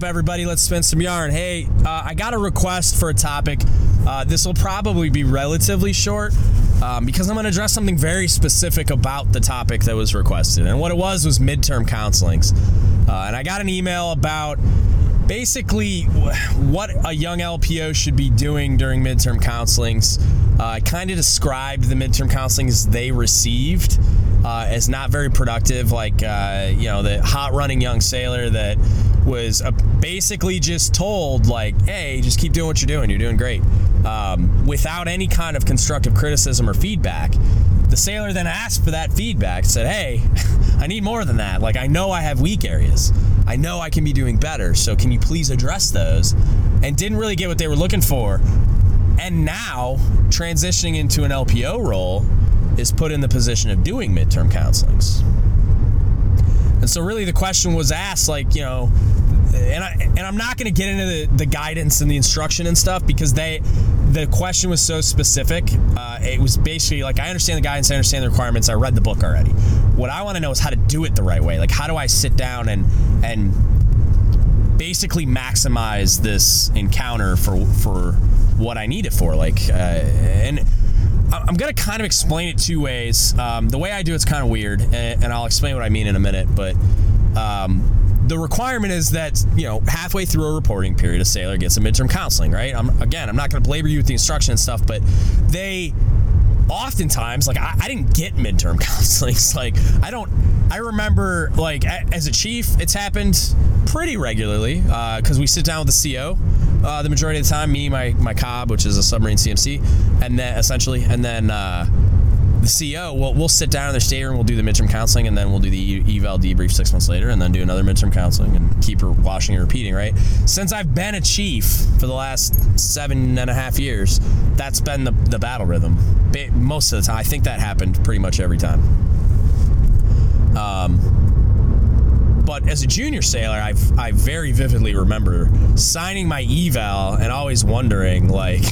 Up, everybody? Let's spin some yarn. Hey, uh, I got a request for a topic. Uh, this will probably be relatively short um, because I'm going to address something very specific about the topic that was requested. And what it was was midterm counselings. Uh, and I got an email about basically what a young LPO should be doing during midterm counselings. Uh, I kind of described the midterm counselings they received uh, as not very productive, like uh, you know the hot running young sailor that was uh, basically just told like, "Hey, just keep doing what you're doing. You're doing great," um, without any kind of constructive criticism or feedback. The sailor then asked for that feedback, said, Hey, I need more than that. Like, I know I have weak areas. I know I can be doing better. So, can you please address those? And didn't really get what they were looking for. And now, transitioning into an LPO role is put in the position of doing midterm counselings. And so, really, the question was asked, like, you know, and I and I'm not going to get into the, the guidance and the instruction and stuff because they the question was so specific. Uh, it was basically like I understand the guidance, I understand the requirements, I read the book already. What I want to know is how to do it the right way. Like how do I sit down and and basically maximize this encounter for for what I need it for. Like uh, and. I'm going to kind of explain it two ways. Um, the way I do it's kind of weird, and, and, I'll explain what I mean in a minute. But um, the requirement is that you know halfway through a reporting period, a sailor gets a midterm counseling. Right? I'm, again, I'm not going to belabor you with the instruction and stuff, but they oftentimes like I, I, didn't get midterm counseling like i don't i remember like as a chief it's happened pretty regularly because uh, we sit down with the co uh, the majority of the time me my my cob which is a submarine cmc and then essentially and then uh, the CEO, we'll, we'll sit down in their stateroom, we'll do the midterm counseling, and then we'll do the eval debrief six months later, and then do another midterm counseling and keep her washing and repeating, right? Since I've been a chief for the last seven and a half years, that's been the, the battle rhythm. Most of the time, I think that happened pretty much every time. Um, but as a junior sailor, I I very vividly remember signing my eval and always wondering like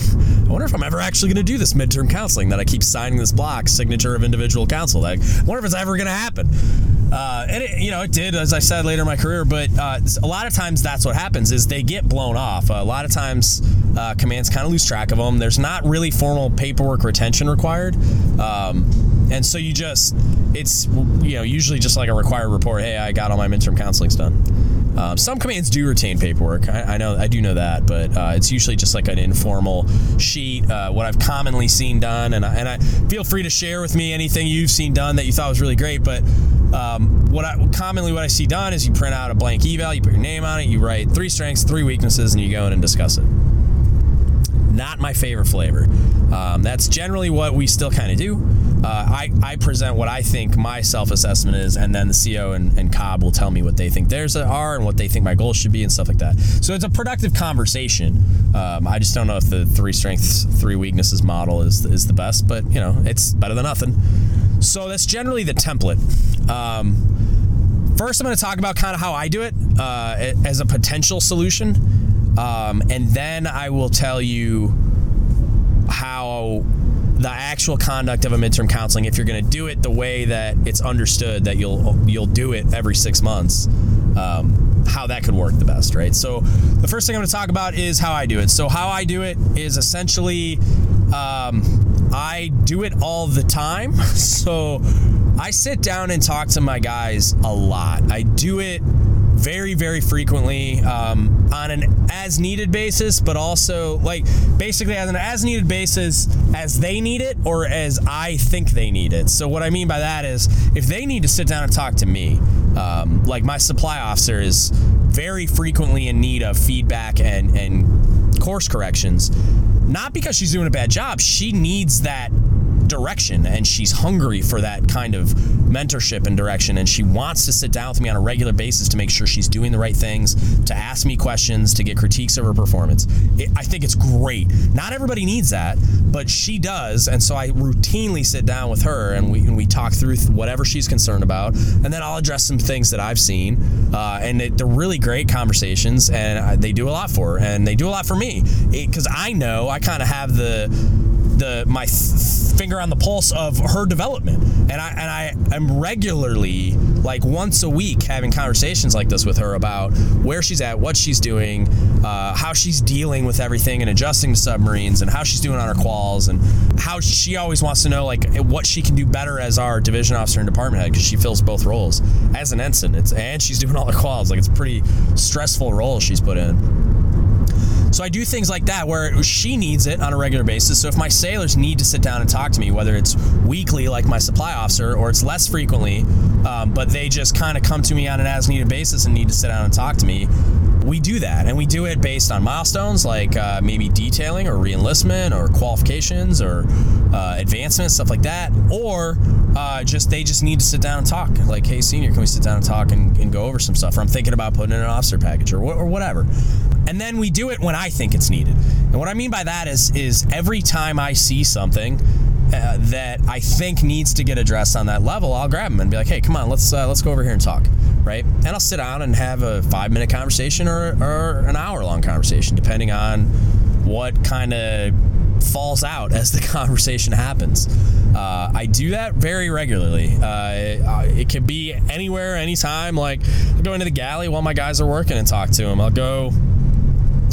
I wonder if I'm ever actually going to do this midterm counseling that I keep signing this block, signature of individual counsel. Like, I wonder if it's ever going to happen. Uh, and it, you know, it did, as I said later in my career. But uh, a lot of times, that's what happens is they get blown off. Uh, a lot of times, uh, commands kind of lose track of them. There's not really formal paperwork retention required, um, and so you just, it's you know, usually just like a required report. Hey, I got all my midterm counselings done. Um, some commands do retain paperwork. I, I, know, I do know that, but uh, it's usually just like an informal sheet. Uh, what I've commonly seen done, and I, and I feel free to share with me anything you've seen done that you thought was really great. But um, what I commonly what I see done is you print out a blank eval, you put your name on it, you write three strengths, three weaknesses, and you go in and discuss it. Not my favorite flavor. Um, that's generally what we still kind of do. Uh, I, I present what I think my self assessment is, and then the CEO and, and COB will tell me what they think theirs are and what they think my goals should be and stuff like that. So it's a productive conversation. Um, I just don't know if the three strengths, three weaknesses model is, is the best, but you know, it's better than nothing. So that's generally the template. Um, first, I'm going to talk about kind of how I do it uh, as a potential solution. Um, and then I will tell you how the actual conduct of a midterm counseling if you're going to do it the way that it's understood that you'll you'll do it every six months um, how that could work the best right? So the first thing i'm going to talk about is how i do it. So how i do it is essentially um, i do it all the time. So i sit down and talk to my guys a lot. I do it very, very frequently um, on an as needed basis, but also like basically as an as needed basis as they need it or as I think they need it. So, what I mean by that is if they need to sit down and talk to me, um, like my supply officer is very frequently in need of feedback and, and course corrections, not because she's doing a bad job, she needs that direction and she's hungry for that kind of mentorship and direction and she wants to sit down with me on a regular basis to make sure she's doing the right things to ask me questions to get critiques of her performance. It, i think it's great. Not everybody needs that but she does and so i routinely sit down with her and we, and we talk through whatever she's concerned about and then i'll address some things that i've seen uh, and it, they're really great conversations and they do a lot for her and they do a lot for me. Because i know i kind of have the the my th- finger on the pulse of her development. And I and I am regularly like once a week having conversations like this with her about where she's at, what she's doing, uh, how she's dealing with everything and adjusting to submarines, and how she's doing on her quals, and how she always wants to know like what she can do better as our division officer and department head because she fills both roles as an ensign. It's and she's doing all her quals. Like it's pretty stressful role she's put in. So I do things like that where she needs it on a regular basis. So if my sailors need to sit down and talk to me, whether it's weekly like my supply officer or it's less frequently, um, but they just kind of come to me on an as needed basis and need to sit down and talk to me, we do that. And we do it based on milestones like uh, maybe detailing or reenlistment or qualifications or uh, advancement, stuff like that. Or uh, just they just need to sit down and talk. Like, hey, senior, can we sit down and talk and, and go over some stuff? Or I'm thinking about putting in an officer package or, or whatever. And then we do it when I think it's needed. And what I mean by that is, is every time I see something uh, that I think needs to get addressed on that level, I'll grab them and be like, "Hey, come on, let's uh, let's go over here and talk." Right? And I'll sit down and have a five minute conversation or, or an hour long conversation, depending on what kind of falls out as the conversation happens. Uh, I do that very regularly. Uh, it can be anywhere, anytime. Like I'll go into the galley while my guys are working and talk to them. I'll go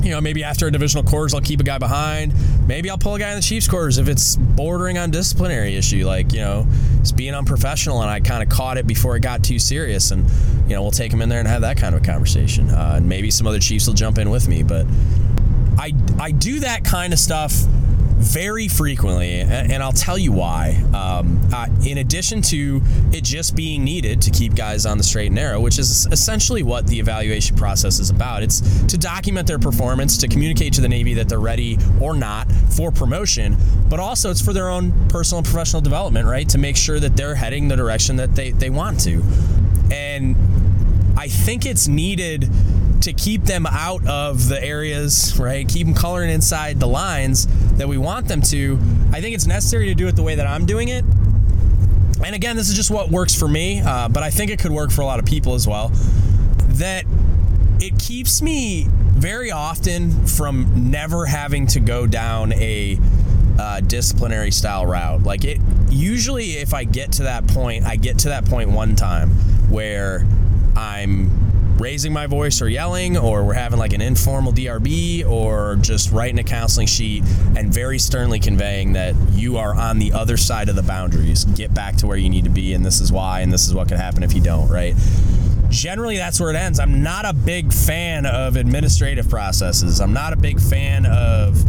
you know, maybe after a divisional quarters, I'll keep a guy behind. Maybe I'll pull a guy in the Chiefs quarters if it's bordering on disciplinary issue, like you know, it's being unprofessional, and I kind of caught it before it got too serious, and you know, we'll take him in there and have that kind of a conversation. Uh, and maybe some other Chiefs will jump in with me, but I I do that kind of stuff very frequently, and I'll tell you why. Um, uh, in addition to it just being needed to keep guys on the straight and narrow, which is essentially what the evaluation process is about, it's to document their performance, to communicate to the Navy that they're ready or not for promotion, but also it's for their own personal and professional development, right? To make sure that they're heading the direction that they, they want to. And I think it's needed to keep them out of the areas, right? Keep them coloring inside the lines that we want them to. I think it's necessary to do it the way that I'm doing it. And again, this is just what works for me, uh, but I think it could work for a lot of people as well. That it keeps me very often from never having to go down a uh, disciplinary style route. Like it, usually, if I get to that point, I get to that point one time where I'm raising my voice or yelling, or we're having like an informal DRB, or just writing a counseling sheet and very sternly conveying that you are on the other side of the boundaries. Get back to where you need to be, and this is why, and this is what could happen if you don't, right? Generally, that's where it ends. I'm not a big fan of administrative processes. I'm not a big fan of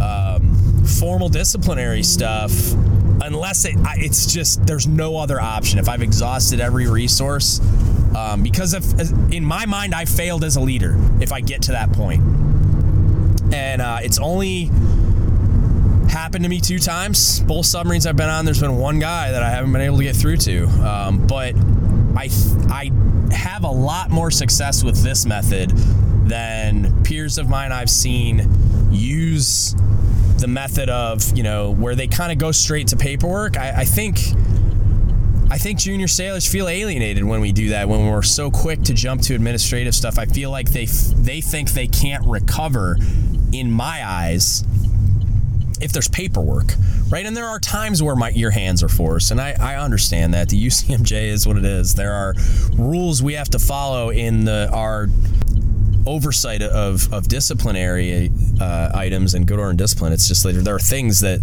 um, formal disciplinary stuff unless it, it's just there's no other option. If I've exhausted every resource, um, because if in my mind I failed as a leader if I get to that point, and uh, it's only happened to me two times. Both submarines I've been on, there's been one guy that I haven't been able to get through to, um, but I I have a lot more success with this method than peers of mine I've seen use the method of you know where they kind of go straight to paperwork. I, I think I think junior sailors feel alienated when we do that. When we're so quick to jump to administrative stuff, I feel like they they think they can't recover. In my eyes, if there's paperwork, right? And there are times where my your hands are forced, and I, I understand that. The UCMJ is what it is. There are rules we have to follow in the our oversight of, of disciplinary uh, items and good order and discipline. It's just there are things that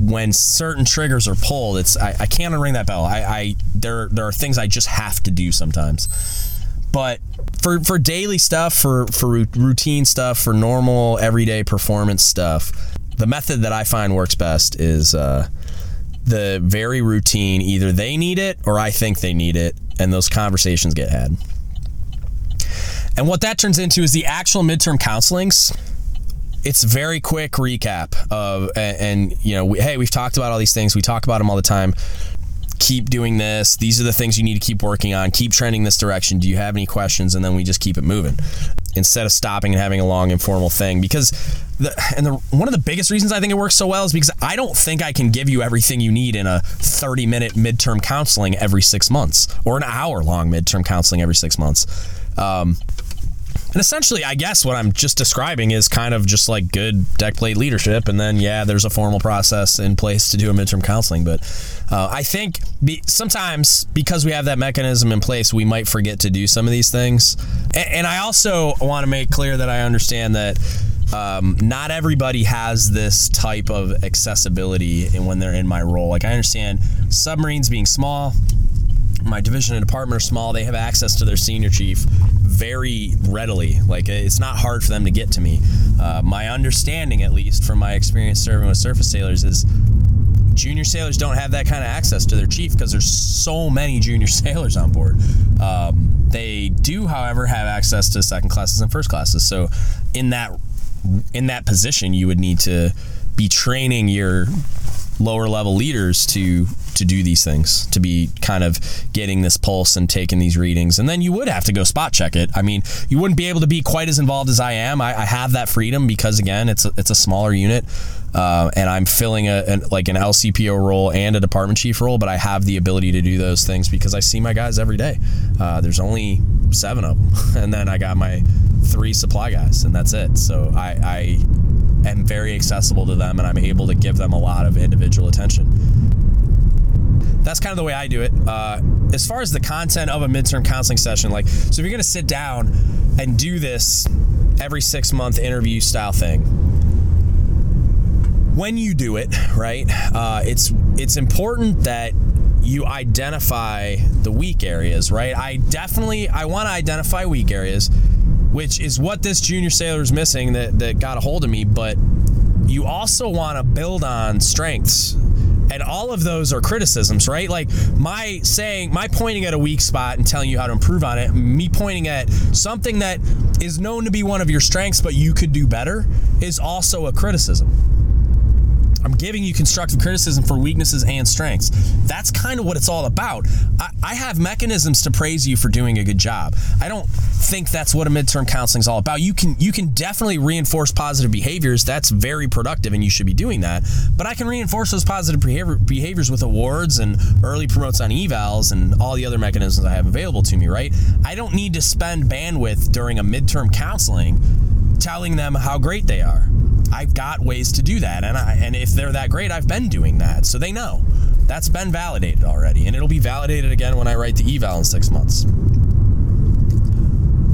when certain triggers are pulled, it's I, I can't unring that bell. I, I there there are things I just have to do sometimes. But for for daily stuff, for for routine stuff, for normal everyday performance stuff, the method that I find works best is uh, the very routine. Either they need it or I think they need it, and those conversations get had. And what that turns into is the actual midterm counselings. It's very quick recap of, and, and you know, we, hey, we've talked about all these things. We talk about them all the time. Keep doing this. These are the things you need to keep working on. Keep trending this direction. Do you have any questions? And then we just keep it moving instead of stopping and having a long informal thing. Because the and the one of the biggest reasons I think it works so well is because I don't think I can give you everything you need in a 30 minute midterm counseling every six months or an hour long midterm counseling every six months. Um, And essentially, I guess what I'm just describing is kind of just like good deck plate leadership. And then, yeah, there's a formal process in place to do a midterm counseling. But uh, I think be, sometimes because we have that mechanism in place, we might forget to do some of these things. And, and I also want to make clear that I understand that. Um, not everybody has this type of accessibility and when they're in my role. Like I understand submarines being small, my division and department are small. They have access to their senior chief very readily. Like it's not hard for them to get to me. Uh, my understanding, at least from my experience serving with surface sailors, is junior sailors don't have that kind of access to their chief because there's so many junior sailors on board. Um, they do, however, have access to second classes and first classes. So in that in that position, you would need to be training your lower level leaders to to do these things to be kind of getting this pulse and taking these readings. And then you would have to go spot check it. I mean you wouldn't be able to be quite as involved as i am. I, I have that freedom because again it's a, it's a smaller unit uh, and i'm filling a, a, like an lcpo role and a department chief role but i have the ability to do those things because i see my guys every day. Uh, there's only seven of them and then i got my three supply guys and that's it. So i, I am very accessible to them and I'm able to give them a lot of individual attention. That's kind of the way I do it. Uh, as far as the content of a midterm counseling session, like, so if you're going to sit down and do this every six month interview style thing, when you do it, right, uh, it's it's important that you identify the weak areas, right? I definitely I want to identify weak areas which is what this junior sailor is missing that, that got a hold of me. But you also want to build on strengths. And all of those are criticisms, right? Like my saying, my pointing at a weak spot and telling you how to improve on it, me pointing at something that is known to be one of your strengths, but you could do better, is also a criticism. I'm giving you constructive criticism for weaknesses and strengths. That's kind of what it's all about. I, I, have mechanisms to praise you for doing a good job. I don't think that's what a midterm counseling is all about. You can you can definitely reinforce positive behaviors. That's very productive, and you should be doing that. But I can reinforce those positive behavior, behaviors with awards and early promotes on evals and all the other mechanisms I have available to me. Right? I don't need to spend bandwidth during a midterm counseling telling them how great they are. I've got ways to do that, and I and if they're that great, I've been doing that, so they know. That's been validated already, and it'll be validated again when I write the eval in six months.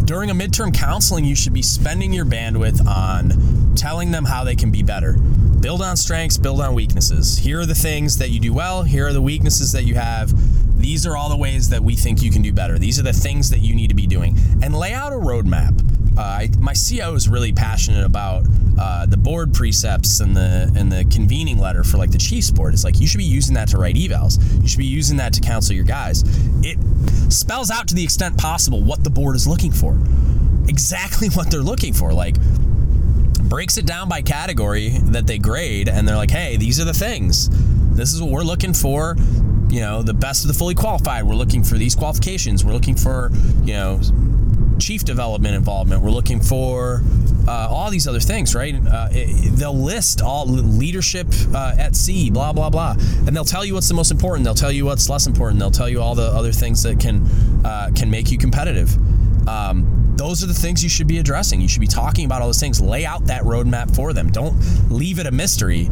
During a midterm counseling, you should be spending your bandwidth on telling them how they can be better. Build on strengths, build on weaknesses. Here are the things that you do well, here are the weaknesses that you have. These are all the ways that we think you can do better. These are the things that you need to be doing. And lay out a roadmap uh, I, my CO is really passionate about uh, the board precepts and the and the convening letter for like the Chiefs board. It's like you should be using that to write evals. You should be using that to counsel your guys. It spells out to the extent possible what the board is looking for, exactly what they're looking for. Like breaks it down by category that they grade, and they're like, hey, these are the things. This is what we're looking for. You know, the best of the fully qualified. We're looking for these qualifications. We're looking for, you know, chief development involvement. We're looking for uh, all these other things, right? Uh, it, they'll list all leadership uh, at sea, blah blah blah, and they'll tell you what's the most important. They'll tell you what's less important. They'll tell you all the other things that can uh, can make you competitive. Um, those are the things you should be addressing. You should be talking about all those things. Lay out that roadmap for them. Don't leave it a mystery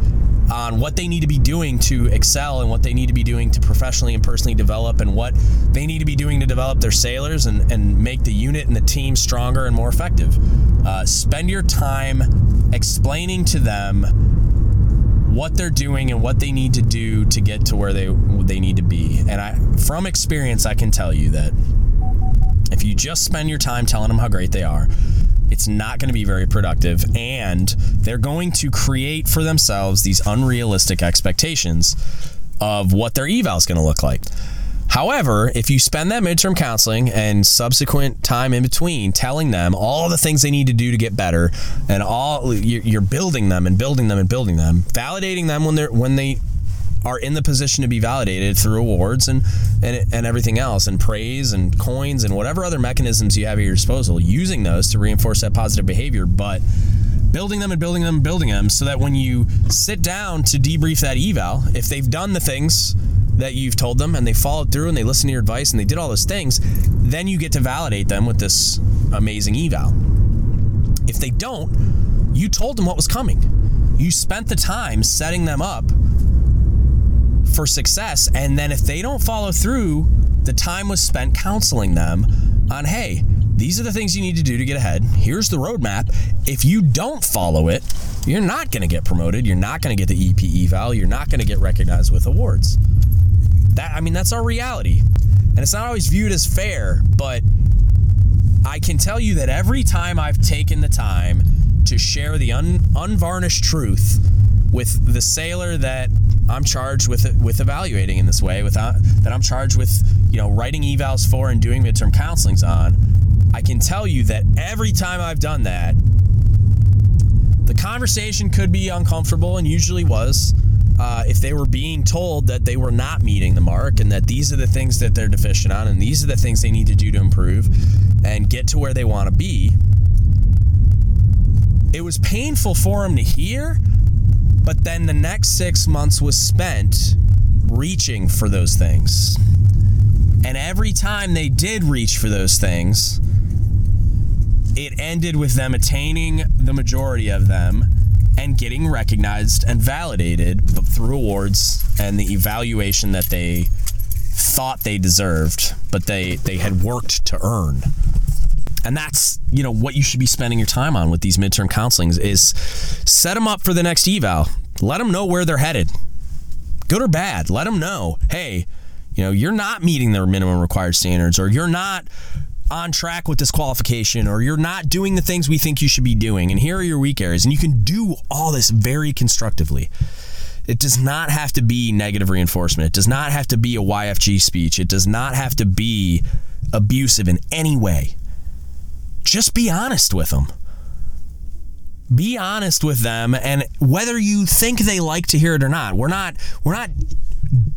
on what they need to be doing to excel and what they need to be doing to professionally and personally develop and what they need to be doing to develop their sailors and, and make the unit and the team stronger and more effective. Uh, spend your time explaining to them what they're doing and what they need to do to get to where they they need to be. And I from experience I can tell you that if you just spend your time telling them how great they are, it's not going to be very productive and they're going to create for themselves these unrealistic expectations of what their eval is going to look like. However, if you spend that midterm counseling and subsequent time in between telling them all the things they need to do to get better and all you're building them and building them and building them, validating them when they're when they are in the position to be validated through awards and, and and everything else and praise and coins and whatever other mechanisms you have at your disposal using those to reinforce that positive behavior but building them and building them and building them so that when you sit down to debrief that eval if they've done the things that you've told them and they followed through and they listened to your advice and they did all those things then you get to validate them with this amazing eval If they don't, you told them what was coming. You spent the time setting them up for success. And then if they don't follow through, the time was spent counseling them on hey, these are the things you need to do to get ahead. Here's the roadmap. If you don't follow it, you're not going to get promoted. You're not going to get the EP eval. You're not going to get recognized with awards. That I mean, that's our reality, and it's not always viewed as fair. But I can tell you that every time I've taken the time to share the un, unvarnished truth with the sailor that I'm charged with with evaluating in this way, without that I'm charged with you know writing evals for and doing midterm counselings on, I can tell you that every time I've done that, the conversation could be uncomfortable and usually was. Uh, if they were being told that they were not meeting the mark and that these are the things that they're deficient on and these are the things they need to do to improve and get to where they want to be, it was painful for them to hear, but then the next six months was spent reaching for those things. And every time they did reach for those things, it ended with them attaining the majority of them and getting recognized and validated through awards and the evaluation that they thought they deserved, but they, they had worked to earn. And that's, you know, what you should be spending your time on with these midterm counselings is set them up for the next eval. Let them know where they're headed. Good or bad, let them know, hey, you know, you're not meeting their minimum required standards or you're not on track with this qualification or you're not doing the things we think you should be doing. And here are your weak areas and you can do all this very constructively. It does not have to be negative reinforcement. It does not have to be a yfg speech. It does not have to be abusive in any way just be honest with them. Be honest with them and whether you think they like to hear it or not. We're not we're not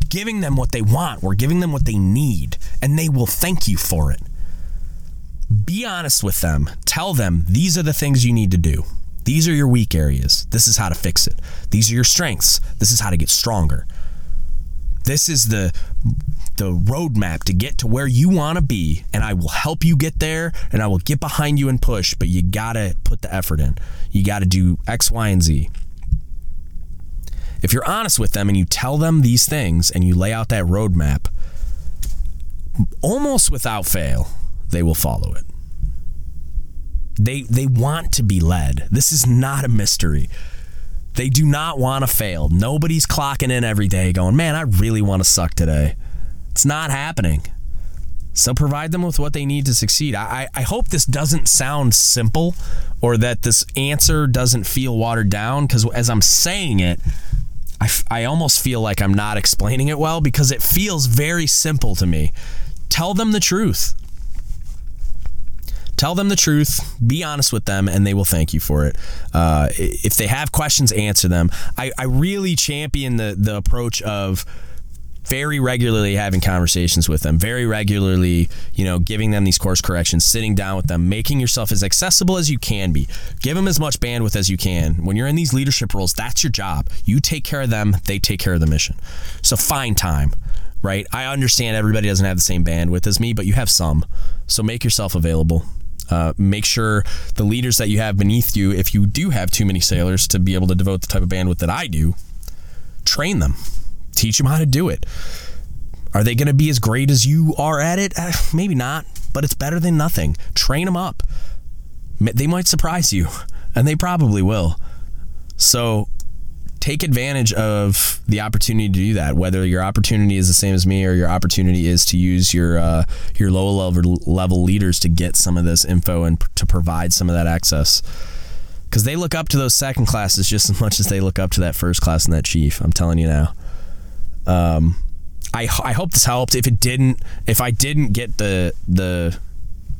giving them what they want. We're giving them what they need and they will thank you for it. Be honest with them. Tell them these are the things you need to do. These are your weak areas. This is how to fix it. These are your strengths. This is how to get stronger. This is the the roadmap to get to where you want to be, and I will help you get there, and I will get behind you and push. But you gotta put the effort in. You gotta do X, Y, and Z. If you're honest with them and you tell them these things and you lay out that roadmap, almost without fail, they will follow it. They they want to be led. This is not a mystery. They do not want to fail. Nobody's clocking in every day going, man, I really want to suck today. It's not happening. So provide them with what they need to succeed. I, I hope this doesn't sound simple or that this answer doesn't feel watered down because as I'm saying it, I, I almost feel like I'm not explaining it well because it feels very simple to me. Tell them the truth. Tell them the truth, be honest with them, and they will thank you for it. Uh, if they have questions, answer them. I, I really champion the, the approach of very regularly having conversations with them, very regularly, you know, giving them these course corrections, sitting down with them, making yourself as accessible as you can be. Give them as much bandwidth as you can. When you're in these leadership roles, that's your job. You take care of them, they take care of the mission. So find time, right? I understand everybody doesn't have the same bandwidth as me, but you have some. So make yourself available. Uh, make sure the leaders that you have beneath you, if you do have too many sailors to be able to devote the type of bandwidth that I do, train them, teach them how to do it. Are they going to be as great as you are at it? Uh, maybe not, but it's better than nothing. Train them up. They might surprise you, and they probably will. So take advantage of the opportunity to do that. Whether your opportunity is the same as me, or your opportunity is to use your uh, your low level level leaders to get some of this info and to provide some of that access. Because they look up to those second classes just as much as they look up to that first class and that chief. I'm telling you now. Um, I I hope this helped. If it didn't, if I didn't get the the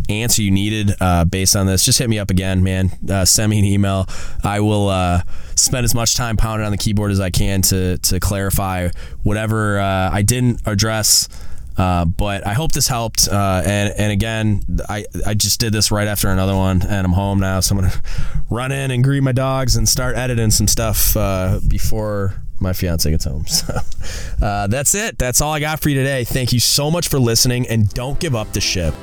answer you needed uh, based on this, just hit me up again, man. Uh, send me an email. I will uh, spend as much time pounding on the keyboard as I can to to clarify whatever uh, I didn't address. Uh, but I hope this helped. Uh, and and again, I I just did this right after another one, and I'm home now, so I'm gonna run in and greet my dogs and start editing some stuff before my fiance gets home. So uh, that's it. That's all I got for you today. Thank you so much for listening, and don't give up the ship.